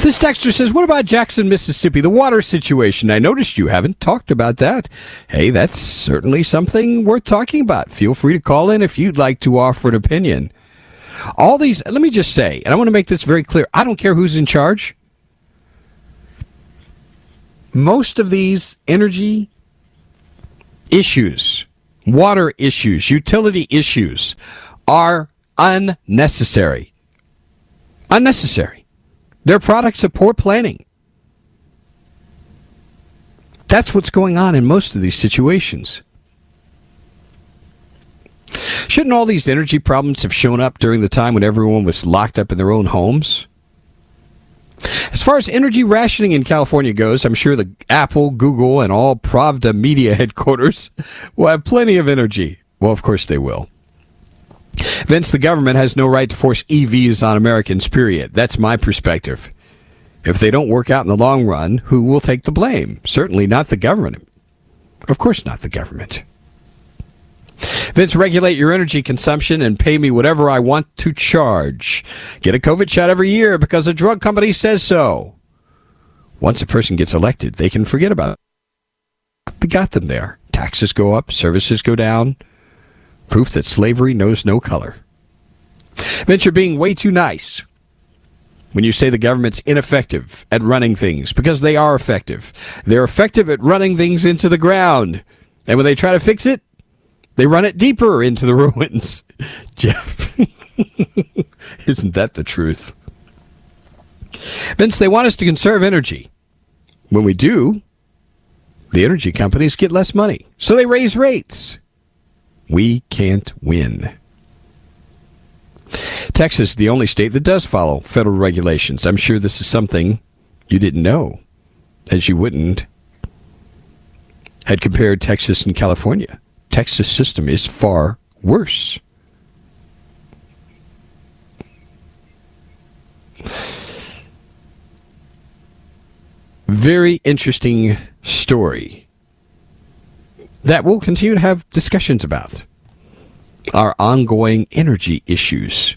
This texter says, What about Jackson, Mississippi? The water situation. I noticed you haven't talked about that. Hey, that's certainly something worth talking about. Feel free to call in if you'd like to offer an opinion. All these, let me just say, and I want to make this very clear I don't care who's in charge. Most of these energy issues, water issues, utility issues are unnecessary. Unnecessary. They're products poor planning. That's what's going on in most of these situations. Shouldn't all these energy problems have shown up during the time when everyone was locked up in their own homes? As far as energy rationing in California goes, I'm sure the Apple, Google, and all Pravda media headquarters will have plenty of energy. Well, of course they will. Vince, the government has no right to force EVs on Americans, period. That's my perspective. If they don't work out in the long run, who will take the blame? Certainly not the government. Of course, not the government. Vince, regulate your energy consumption and pay me whatever I want to charge. Get a COVID shot every year because a drug company says so. Once a person gets elected, they can forget about it. They got them there. Taxes go up, services go down. Proof that slavery knows no color. Vince, you're being way too nice when you say the government's ineffective at running things because they are effective. They're effective at running things into the ground. And when they try to fix it, they run it deeper into the ruins. Jeff, isn't that the truth? Vince, they want us to conserve energy. When we do, the energy companies get less money. So they raise rates. We can't win. Texas, the only state that does follow federal regulations. I'm sure this is something you didn't know, as you wouldn't had compared Texas and California. Texas system is far worse. Very interesting story that we'll continue to have discussions about our ongoing energy issues,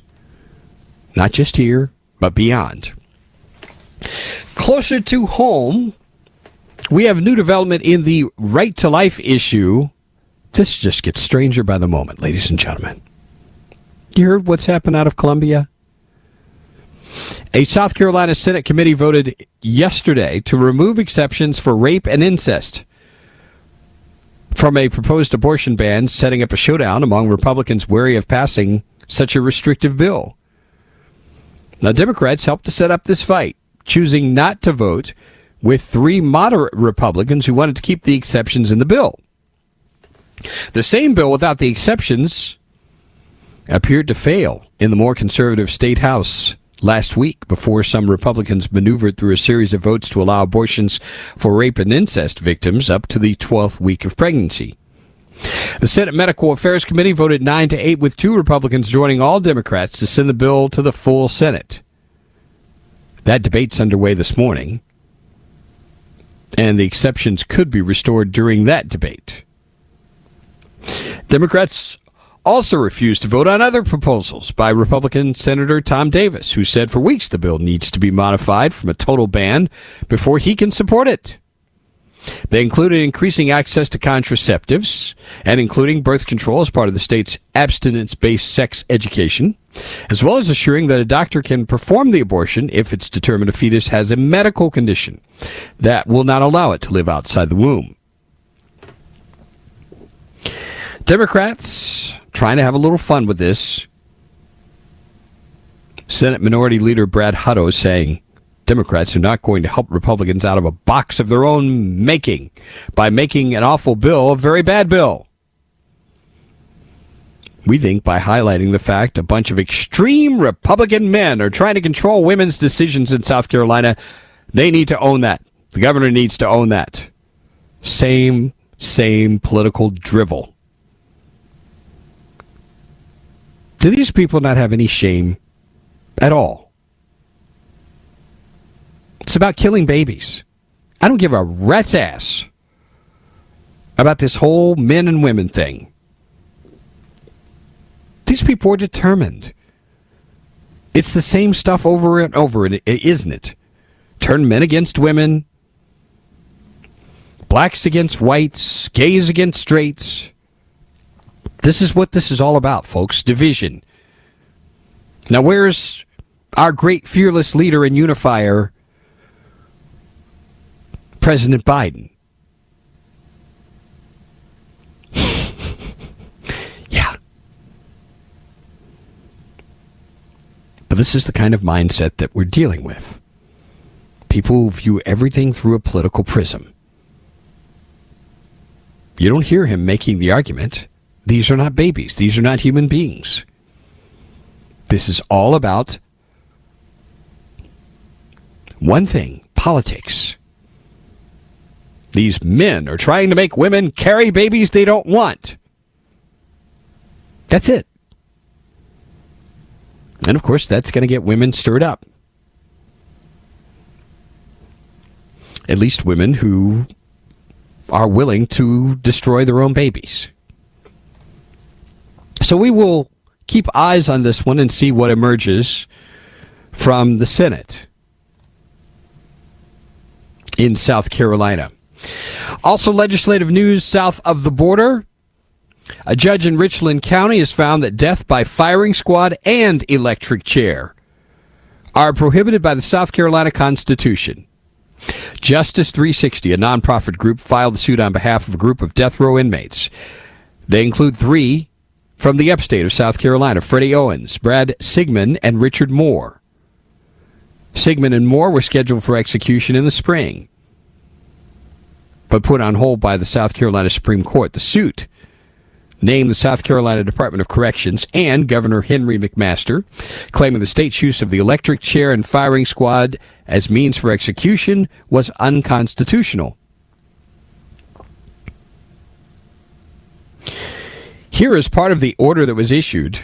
not just here, but beyond. Closer to home, we have new development in the right to life issue. This just gets stranger by the moment, ladies and gentlemen. You heard what's happened out of Columbia? A South Carolina Senate committee voted yesterday to remove exceptions for rape and incest from a proposed abortion ban, setting up a showdown among Republicans wary of passing such a restrictive bill. Now, Democrats helped to set up this fight, choosing not to vote with three moderate Republicans who wanted to keep the exceptions in the bill. The same bill without the exceptions appeared to fail in the more conservative state house last week before some Republicans maneuvered through a series of votes to allow abortions for rape and incest victims up to the 12th week of pregnancy. The Senate Medical Affairs Committee voted 9 to 8 with two Republicans joining all Democrats to send the bill to the full Senate. That debate's underway this morning, and the exceptions could be restored during that debate. Democrats also refused to vote on other proposals by Republican Senator Tom Davis, who said for weeks the bill needs to be modified from a total ban before he can support it. They included increasing access to contraceptives and including birth control as part of the state's abstinence based sex education, as well as assuring that a doctor can perform the abortion if it's determined a fetus has a medical condition that will not allow it to live outside the womb. Democrats trying to have a little fun with this. Senate Minority Leader Brad Hutto saying Democrats are not going to help Republicans out of a box of their own making by making an awful bill a very bad bill. We think by highlighting the fact a bunch of extreme Republican men are trying to control women's decisions in South Carolina, they need to own that. The governor needs to own that. Same, same political drivel. Do these people not have any shame at all? It's about killing babies. I don't give a rat's ass about this whole men and women thing. These people are determined. It's the same stuff over and over, isn't it? Turn men against women, blacks against whites, gays against straights. This is what this is all about, folks. Division. Now, where's our great fearless leader and unifier, President Biden? yeah. But this is the kind of mindset that we're dealing with. People view everything through a political prism. You don't hear him making the argument these are not babies. These are not human beings. This is all about one thing politics. These men are trying to make women carry babies they don't want. That's it. And of course, that's going to get women stirred up. At least women who are willing to destroy their own babies. So we will keep eyes on this one and see what emerges from the Senate in South Carolina. Also, legislative news south of the border. A judge in Richland County has found that death by firing squad and electric chair are prohibited by the South Carolina Constitution. Justice 360, a nonprofit group, filed a suit on behalf of a group of death row inmates. They include three from the upstate of South Carolina, Freddie Owens, Brad Sigmon, and Richard Moore. Sigmon and Moore were scheduled for execution in the spring, but put on hold by the South Carolina Supreme Court. The suit named the South Carolina Department of Corrections and Governor Henry McMaster, claiming the state's use of the electric chair and firing squad as means for execution was unconstitutional. Here is part of the order that was issued.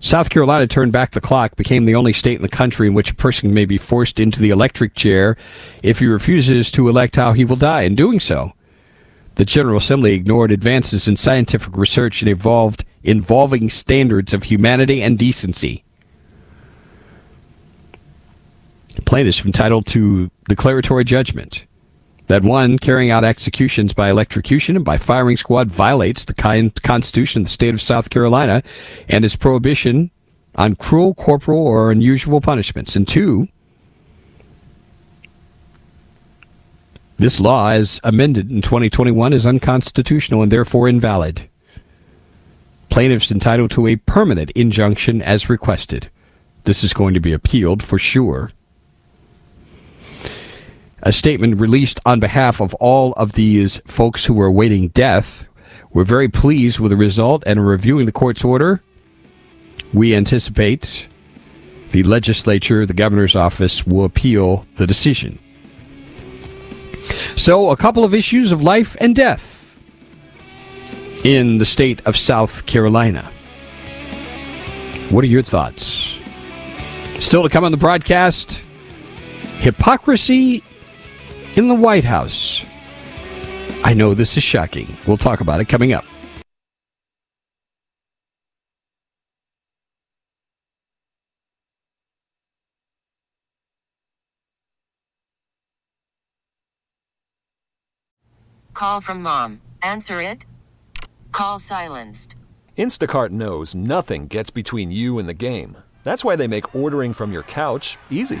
South Carolina turned back the clock, became the only state in the country in which a person may be forced into the electric chair if he refuses to elect how he will die. In doing so, the General Assembly ignored advances in scientific research and evolved involving standards of humanity and decency. Plaintiffs entitled to declaratory judgment that one carrying out executions by electrocution and by firing squad violates the Constitution of the state of South Carolina and its prohibition on cruel, corporal, or unusual punishments. And two, this law, as amended in 2021, is unconstitutional and therefore invalid. Plaintiffs entitled to a permanent injunction as requested. This is going to be appealed for sure a statement released on behalf of all of these folks who were awaiting death. We're very pleased with the result and reviewing the court's order. We anticipate the legislature, the governor's office, will appeal the decision. So, a couple of issues of life and death in the state of South Carolina. What are your thoughts? Still to come on the broadcast hypocrisy in the White House. I know this is shocking. We'll talk about it coming up. call from mom. Answer it. Call silenced. Instacart knows nothing gets between you and the game. That's why they make ordering from your couch easy.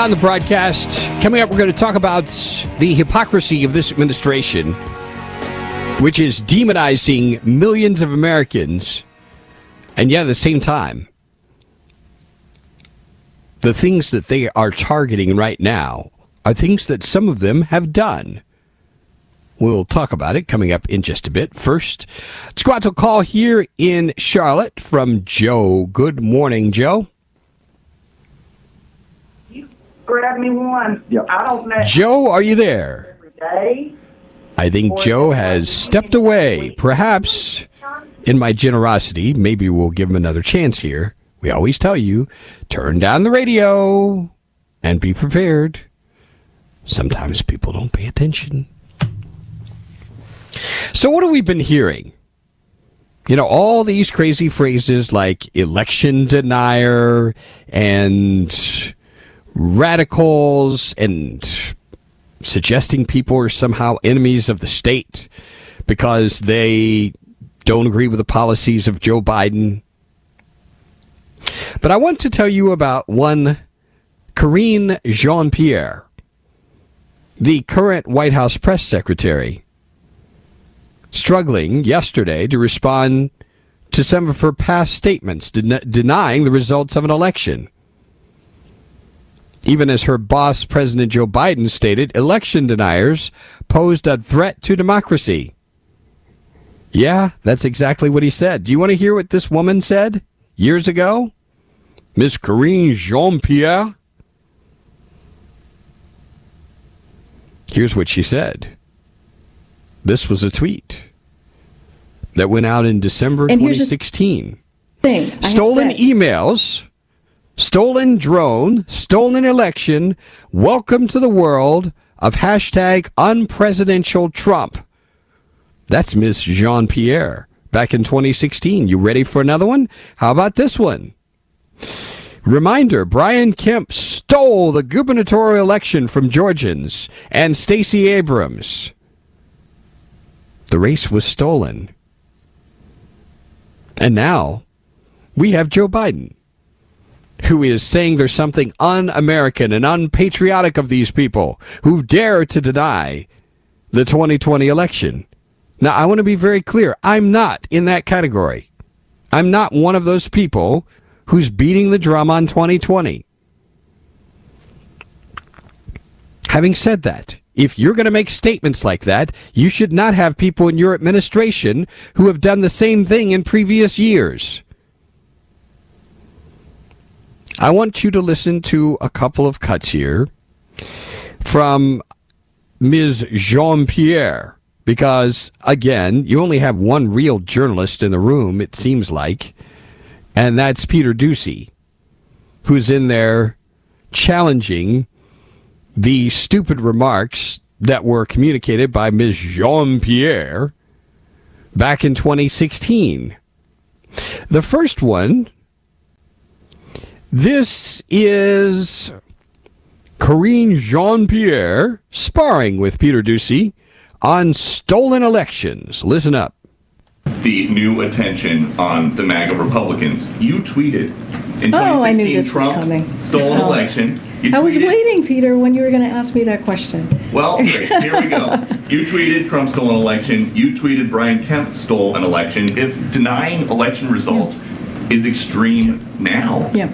on the broadcast. Coming up, we're going to talk about the hypocrisy of this administration, which is demonizing millions of Americans, and yet at the same time, the things that they are targeting right now are things that some of them have done. We'll talk about it coming up in just a bit. First, let's go out to a call here in Charlotte from Joe. Good morning, Joe. Grab me one. I don't know Joe, are you there? I think Joe has stepped away. Perhaps in my generosity, maybe we'll give him another chance here. We always tell you turn down the radio and be prepared. Sometimes people don't pay attention. So, what have we been hearing? You know, all these crazy phrases like election denier and radicals and suggesting people are somehow enemies of the state because they don't agree with the policies of Joe Biden. But I want to tell you about one Karine Jean Pierre, the current White House press secretary, struggling yesterday to respond to some of her past statements den- denying the results of an election. Even as her boss, President Joe Biden, stated, election deniers posed a threat to democracy. Yeah, that's exactly what he said. Do you want to hear what this woman said years ago? Miss Karine Jean Pierre? Here's what she said. This was a tweet that went out in December And here's the 2016. thing. I have to Stolen emails, stolen drone, stolen election. Welcome to the world of hashtag unpresidential Trump. That's Miss Jean Pierre back in 2016. You ready for another one? How about this one? Reminder Brian Kemp stole the gubernatorial election from Georgians and Stacey Abrams. The race was stolen. And now we have Joe Biden, who is saying there's something un American and unpatriotic of these people who dare to deny the 2020 election. Now, I want to be very clear. I'm not in that category. I'm not one of those people who's beating the drum on 2020. Having said that, if you're going to make statements like that, you should not have people in your administration who have done the same thing in previous years. I want you to listen to a couple of cuts here from Ms. Jean Pierre, because, again, you only have one real journalist in the room, it seems like, and that's Peter Doocy, who's in there challenging the stupid remarks that were communicated by Ms. Jean Pierre back in 2016. The first one this is Karine Jean Pierre sparring with Peter Doocy on stolen elections. Listen up. the new attention on the MAGA Republicans. You tweeted in Oh, I knew 2016 this was Trump coming. stole an Oh. election. You I was waiting, Peter, when you were going to ask me that question. Well, great. here we go. You tweeted Trump stole an election. You tweeted Brian Kemp stole an election. If denying election results is extreme now, Yeah.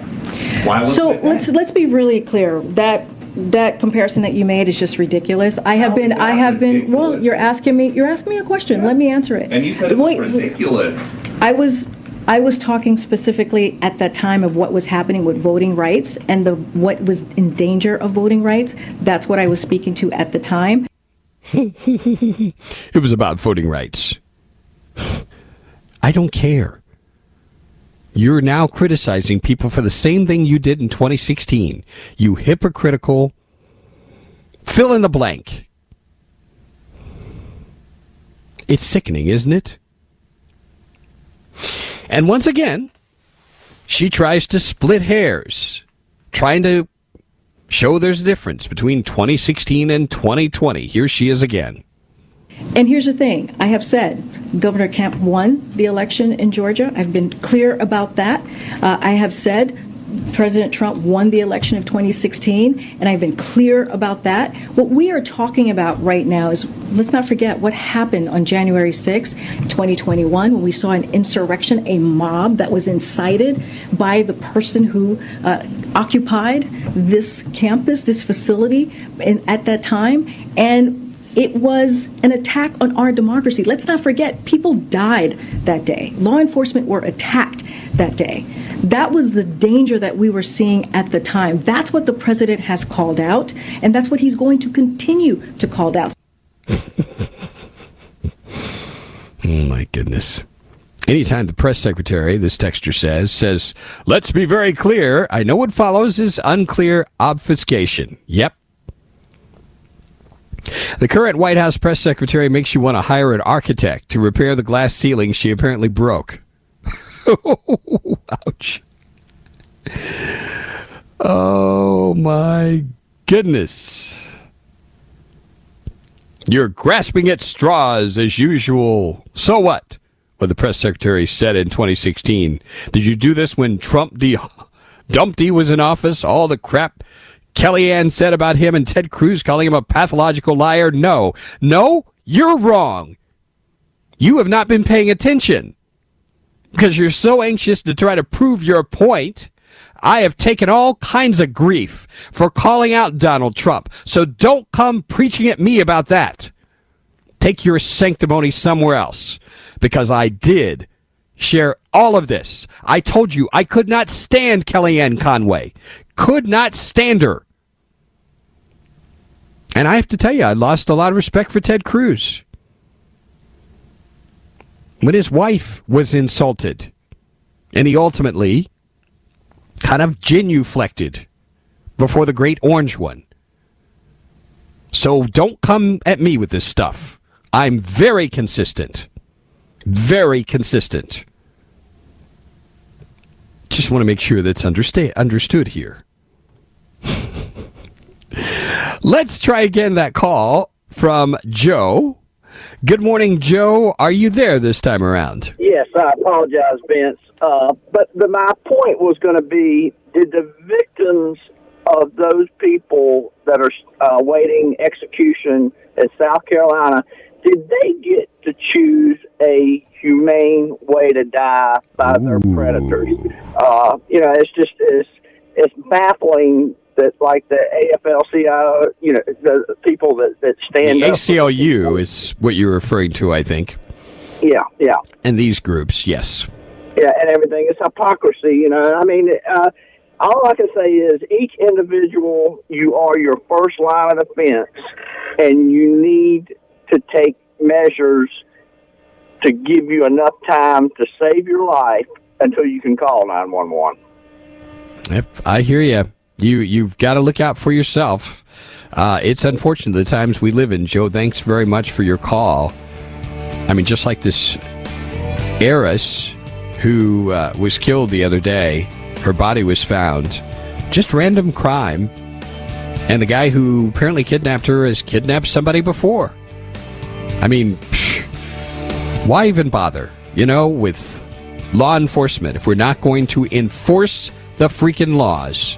why So let's let's be really clear. That that comparison that you made is just ridiculous. I have How been I that have been well, you're asking me you're asking me a question. Let me answer it. And you said it was Wait, ridiculous. I was I was talking specifically at that time of what was happening with voting rights and the what was in danger of voting rights. That's what I was speaking to at the time. It was about voting rights. I don't care. You're now criticizing people for the same thing you did in 2016. You hypocritical. Fill in the blank. It's sickening, isn't it? And once again, she tries to split hairs, trying to show there's a difference between 2016 and 2020. Here she is again. And here's the thing I have said Governor Kemp won the election in Georgia. I've been clear about that. Uh, I have said President Trump won the election of 2016, and I've been clear about that. What we are talking about right now is let's not forget what happened on January 6, 2021, when we saw an insurrection, a mob that was incited by the person who uh, occupied this campus, this facility in, at that time. And it was an attack on our democracy. Let's not forget, people died that day. Law enforcement were attacked that day. That was the danger that we were seeing at the time. That's what the president has called out, and that's what he's going to continue to call out. Oh my goodness. Anytime the press secretary, this texture says, says, let's be very clear, I know what follows is unclear obfuscation. Yep. The current White House press secretary makes you want to hire an architect to repair the glass ceiling she apparently broke. Ouch. Oh my goodness. You're grasping at straws as usual. So what? What the press secretary said in 2016. Did you do this when Trump Dumpty was in office? All the crap Kellyanne said about him and Ted Cruz calling him a pathological liar? No. No, you're wrong. You have not been paying attention because you're so anxious to try to prove your point. I have taken all kinds of grief for calling out Donald Trump. So don't come preaching at me about that. Take your sanctimony somewhere else because I did share all of this. I told you I could not stand Kellyanne Conway. Could not stand her. And I have to tell you, I lost a lot of respect for Ted Cruz. When his wife was insulted, and he ultimately kind of genuflected before the great orange one. So don't come at me with this stuff. I'm very consistent. Very consistent. Just want to make sure that's understa- understood here. Let's try again that call from Joe. Good morning, Joe. Are you there this time around? Yes, I apologize, Vince. Uh, but the, my point was going to be: Did the victims of those people that are uh, waiting execution in South Carolina did they get to choose a humane way to die by their predators? Uh, you know, it's just it's it's baffling that like the AFL-CIO, you know, the people that that stand The. ACLU is what you're referring to, I think. Yeah, yeah. And these groups, yes. yeah, and everything. It's hypocrisy, you know. I mean, uh, all I can say is each individual, you are your first line of defense, and you need to take measures to give you enough time to save your life until you can call 911. Yep, I hear you. You you've got to look out for yourself. Uh, it's unfortunate the times we live in, Joe. Thanks very much for your call. I mean, just like this heiress who uh, was killed the other day, her body was found. Just random crime, and the guy who apparently kidnapped her has kidnapped somebody before. I mean, psh, why even bother? You know, with law enforcement, if we're not going to enforce the freaking laws,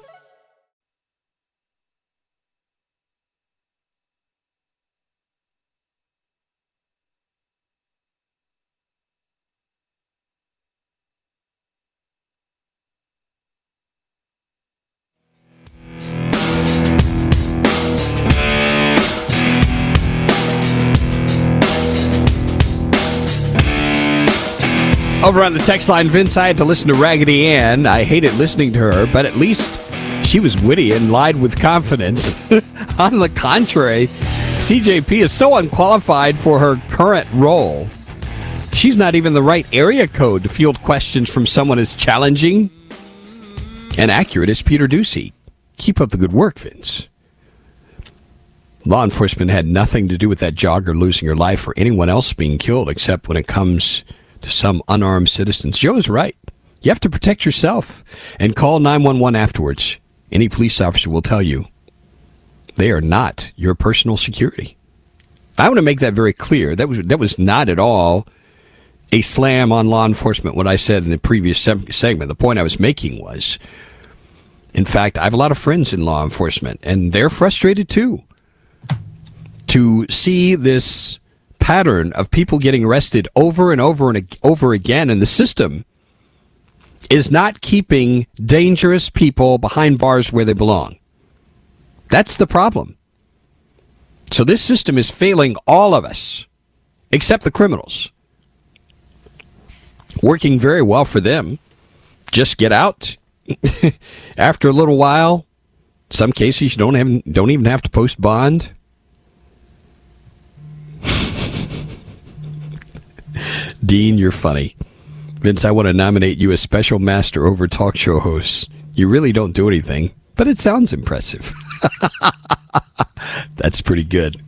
Over on the text line, Vince, I had to listen to Raggedy Ann. I hated listening to her, but at least she was witty and lied with confidence. on the contrary, CJP is so unqualified for her current role. She's not even the right area code to field questions from someone as challenging and accurate as Peter Doocy. Keep up the good work, Vince. Law enforcement had nothing to do with that jogger losing her life or anyone else being killed, except when it comes to some unarmed citizens. Joe is right. You have to protect yourself and call 911 afterwards. Any police officer will tell you they are not your personal security. I want to make that very clear. That was that was not at all a slam on law enforcement. What I said in the previous segment. The point I was making was, in fact, I have a lot of friends in law enforcement, and they're frustrated too to see this pattern of people getting arrested over and over and over again in the system is not keeping dangerous people behind bars where they belong. That's the problem. So this system is failing all of us, except the criminals. Working very well for them. Just get out. After a little while, some cases you don't have don't even have to post bond. Dean, you're funny. Vince, I want to nominate you as special master over talk show hosts. You really don't do anything, but it sounds impressive. That's pretty good.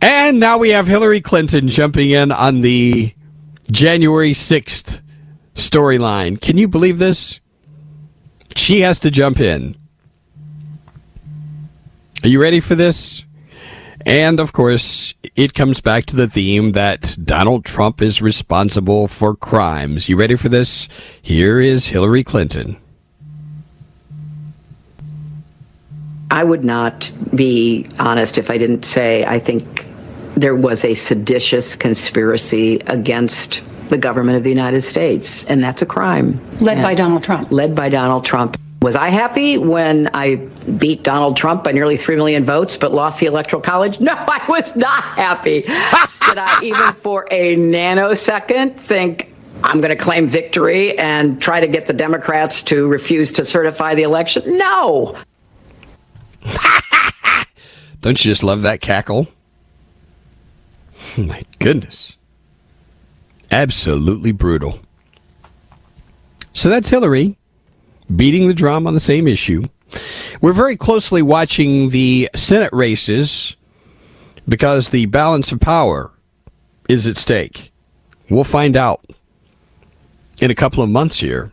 And now we have Hillary Clinton jumping in on the January 6th storyline. Can you believe this? She has to jump in. Are you ready for this? And of course, it comes back to the theme that Donald Trump is responsible for crimes. You ready for this? Here is Hillary Clinton. I would not be honest if I didn't say I think there was a seditious conspiracy against the government of the United States, and that's a crime. Led and by Donald Trump. Led by Donald Trump. Was I happy when I beat Donald Trump by nearly 3 million votes but lost the Electoral College? No, I was not happy. Did I even for a nanosecond think I'm going to claim victory and try to get the Democrats to refuse to certify the election? No. Don't you just love that cackle? My goodness. Absolutely brutal. So that's Hillary beating the drum on the same issue. We're very closely watching the Senate races because the balance of power is at stake. We'll find out in a couple of months here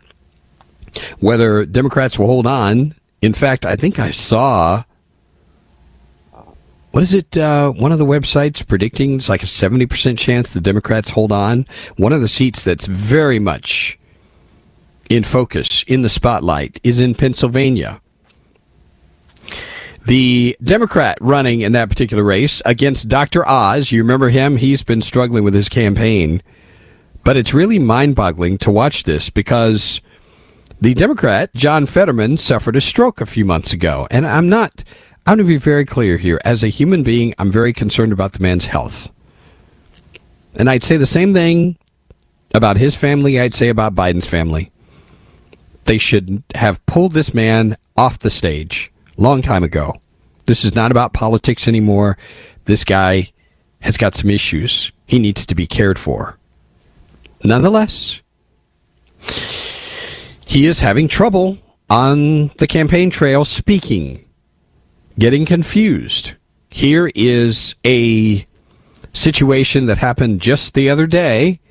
whether Democrats will hold on. In fact, I think I saw what is it? Uh, one of the websites predicting it's like a 70% chance the Democrats hold on. One of the seats that's very much in focus, in the spotlight, is in Pennsylvania. The Democrat running in that particular race against Dr. Oz, you remember him? He's been struggling with his campaign. But it's really mind boggling to watch this because the Democrat, John Fetterman, suffered a stroke a few months ago. And I'm not, I'm going to be very clear here. As a human being, I'm very concerned about the man's health. And I'd say the same thing about his family, I'd say about Biden's family. They should have pulled this man off the stage long time ago. This is not about politics anymore. This guy has got some issues. He needs to be cared for. Nonetheless, he is having trouble on the campaign trail speaking, getting confused. Here is a situation that happened just the other day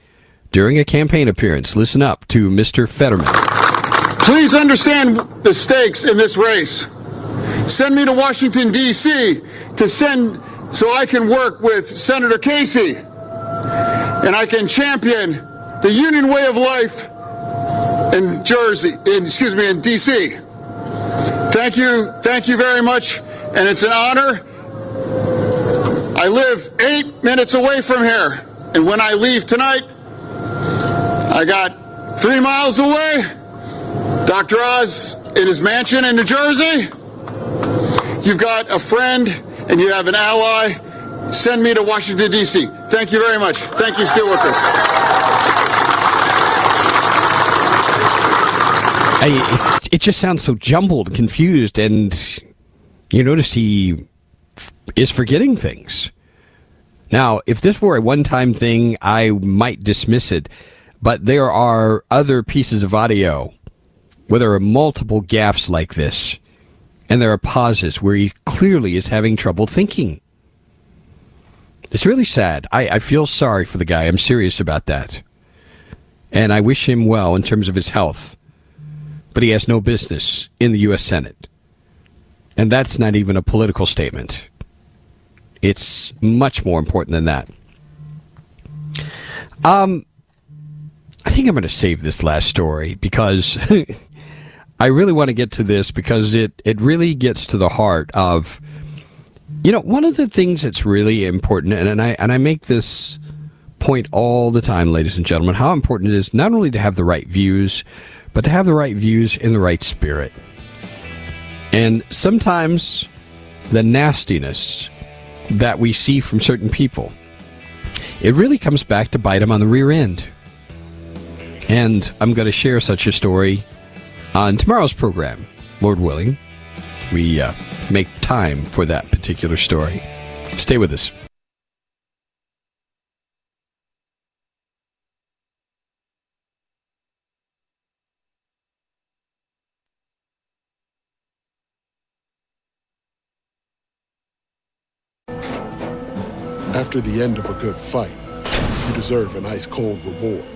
during a campaign appearance. Listen up to Mr. Fetterman. Please understand the stakes in this race. Send me to Washington, D.C. to send so I can work with Senator Casey and I can champion the union way of life in Jersey, in, excuse me, in D.C. Thank you, thank you very much, and it's an honor. I live eight minutes away from here, and when I leave tonight, I got three miles away. Dr. Oz in his mansion in New Jersey. You've got a friend and you have an ally. Send me to Washington, D.C. Thank you very much. Thank you, Steelworkers. I, it, it just sounds so jumbled, confused, and you notice he f- is forgetting things. Now, if this were a one time thing, I might dismiss it, but there are other pieces of audio where there are multiple gaffes like this, and there are pauses where he clearly is having trouble thinking. It's really sad. I, I feel sorry for the guy. I'm serious about that. And I wish him well in terms of his health. But he has no business in the U.S. Senate. And that's not even a political statement. It's much more important than that. Um, I think I'm going to save this last story because I really want to get to this because it, it really gets to the heart of, you know, one of the things that's really important, and, and I and I make this point all the time, ladies and gentlemen, how important it is not only to have the right views, but to have the right views in the right spirit. And sometimes the nastiness that we see from certain people, it really comes back to bite them on the rear end. And I'm going to share such a story on tomorrow's program, Lord willing. We uh, make time for that particular story. Stay with us. After the end of a good fight, you deserve an ice cold reward.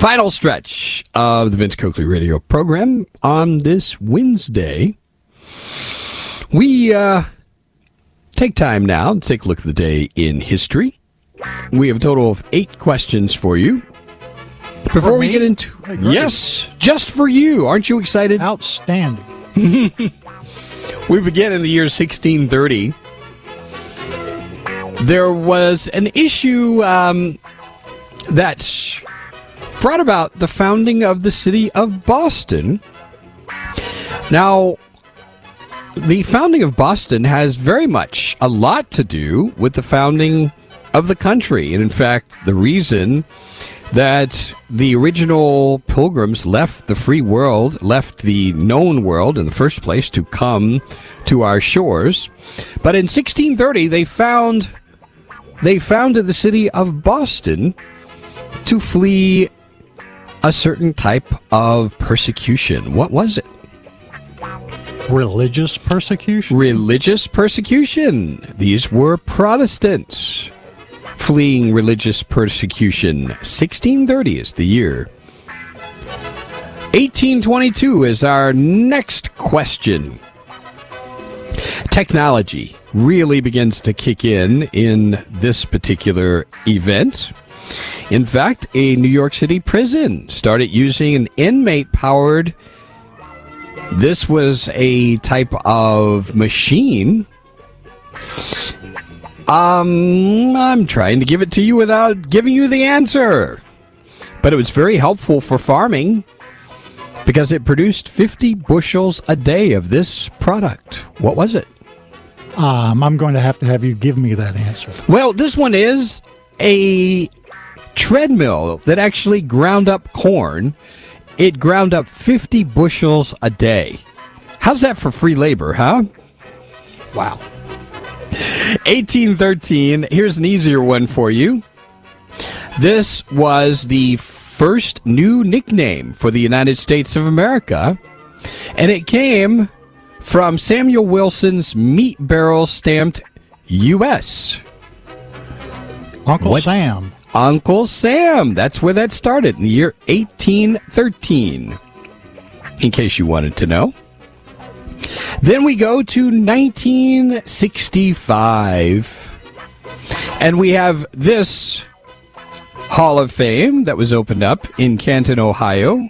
Final stretch of the Vince Coakley radio program on this Wednesday. We uh, take time now to take a look at the day in history. We have a total of eight questions for you. Before we get into Hey, yes, just for you, aren't you excited? Outstanding. we begin in the year 1630. There was an issue um, that brought about the founding of the city of Boston. Now, the founding of Boston has very much a lot to do with the founding of the country. And in fact, the reason that the original pilgrims left the free world, left the known world in the first place to come to our shores. But in 1630, they found they founded the city of Boston to flee a certain type of persecution. What was it? Religious persecution? Religious persecution. These were Protestants fleeing religious persecution. 1630 is the year. 1822 is our next question. Technology really begins to kick in in this particular event. In fact, a New York City prison started using an inmate powered. This was a type of machine. Um, I'm trying to give it to you without giving you the answer. But it was very helpful for farming because it produced 50 bushels a day of this product. What was it? Um, I'm going to have to have you give me that answer. Well, this one is a treadmill that actually ground up corn. It ground up 50 bushels a day. How's that for free labor, huh? Wow. 1813, here's an easier one for you. This was the first new nickname for the United States of America, and it came from Samuel Wilson's meat barrel stamped U.S. Uncle What? Sam. Uncle Sam. That's where that started in the year 1813, in case you wanted to know. Then we go to 1965, and we have this Hall of Fame that was opened up in Canton, Ohio.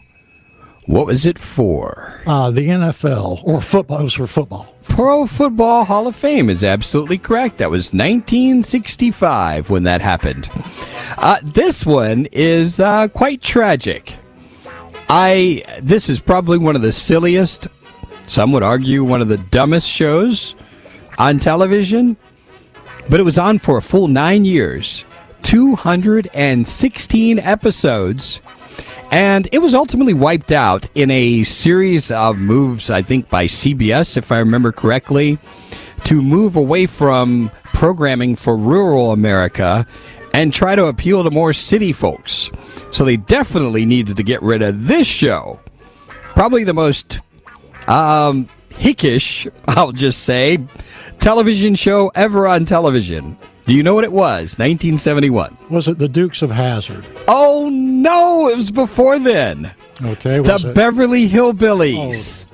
What was it for? Uh, the NFL or football. It was for football. Pro Football Hall of Fame is absolutely correct. That was 1965 when that happened. Uh, this one is uh, quite tragic. I this is probably one of the silliest, some would argue one of the dumbest shows on television, but it was on for a full nine years, 216 episodes. And it was ultimately wiped out in a series of moves, I think, by CBS, if I remember correctly, to move away from programming for rural America and try to appeal to more city folks. So they definitely needed to get rid of this show. Probably the most um, hickish, I'll just say, television show ever on television. Do you know what it was? 1971. Was it the Dukes of Hazzard? Oh no, it was before then. Okay, the it? Beverly Hillbillies.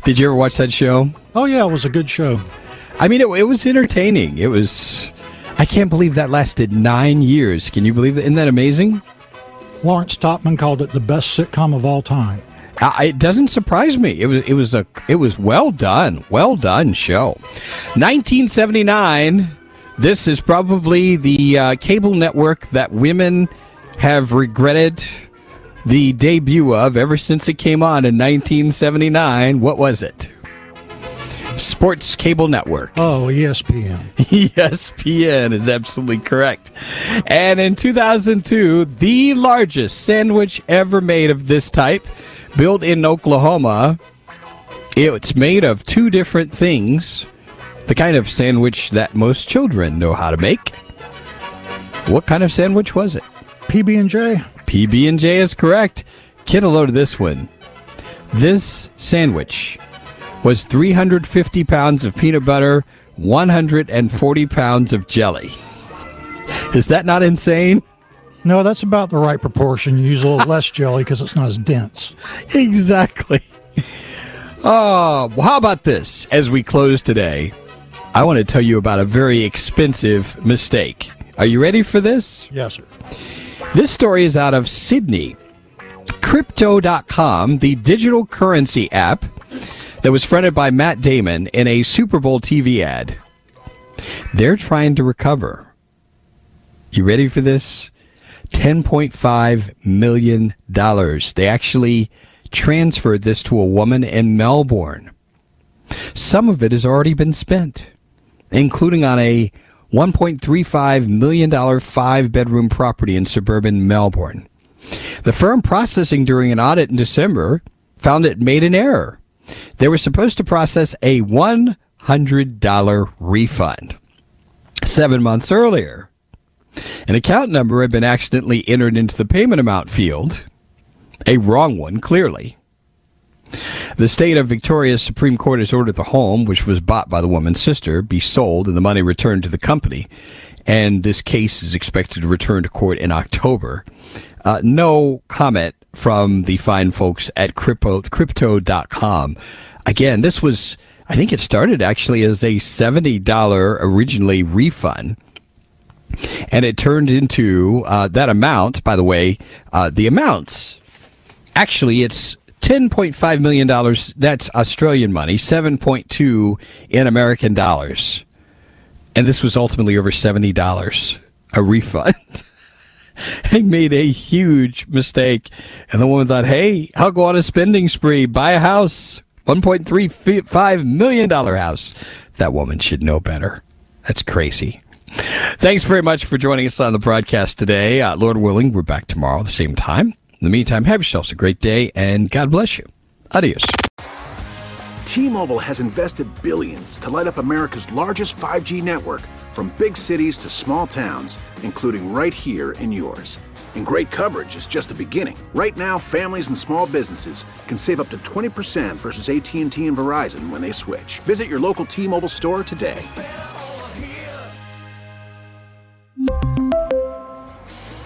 Did you ever watch that show? Oh yeah, it was a good show. I mean, it, it was entertaining. It was. I can't believe that lasted nine years. Can you believe that? Isn't that amazing? Lawrence Topman called it the best sitcom of all time. Uh, it doesn't surprise me. It was it was a it was well done, well done show. 1979. This is probably the uh, cable network that women have regretted the debut of ever since it came on in 1979. What was it? Sports Cable Network. Oh, ESPN. ESPN is absolutely correct. And in 2002, the largest sandwich ever made of this type, built in Oklahoma. It's made of two different things. The kind of sandwich that most children know how to make. What kind of sandwich was it? PB and J. PB and J is correct. Get a load of this one. This sandwich was 350 pounds of peanut butter, 140 pounds of jelly. Is that not insane? No, that's about the right proportion. You use a little less jelly because it's not as dense. Exactly. Oh, well, how about this? As we close today, I want to tell you about a very expensive mistake. Are you ready for this? Yes, sir. This story is out of Sydney. Crypto.com, the digital currency app that was fronted by Matt Damon in a Super Bowl TV ad. They're trying to recover. You ready for this? $10.5 million. They actually transferred this to a woman in Melbourne. Some of it has already been spent, including on a $1.35 million five bedroom property in suburban Melbourne. The firm processing during an audit in December found it made an error. They were supposed to process a $100 refund seven months earlier. An account number had been accidentally entered into the payment amount field, a wrong one, clearly. The state of Victoria's Supreme Court has ordered the home, which was bought by the woman's sister, be sold and the money returned to the company. And this case is expected to return to court in October. Uh, no comment from the fine folks at crypto, crypto.com. Again, this was, I think it started actually as a $70 originally refund. And it turned into uh, that amount, by the way, uh, the amounts. Actually, it's $10.5 million. That's Australian money, 7.2 in American dollars. And this was ultimately over $70, a refund. he made a huge mistake. And the woman thought, hey, I'll go on a spending spree, buy a house, $1.35 million house. That woman should know better. That's crazy. Thanks very much for joining us on the broadcast today. Uh, Lord willing, we're back tomorrow at the same time. In the meantime, have yourselves a great day and God bless you. Adios. T-Mobile has invested billions to light up America's largest 5G network from big cities to small towns, including right here in yours. And great coverage is just the beginning. Right now, families and small businesses can save up to 20% versus AT&T and Verizon when they switch. Visit your local T-Mobile store today.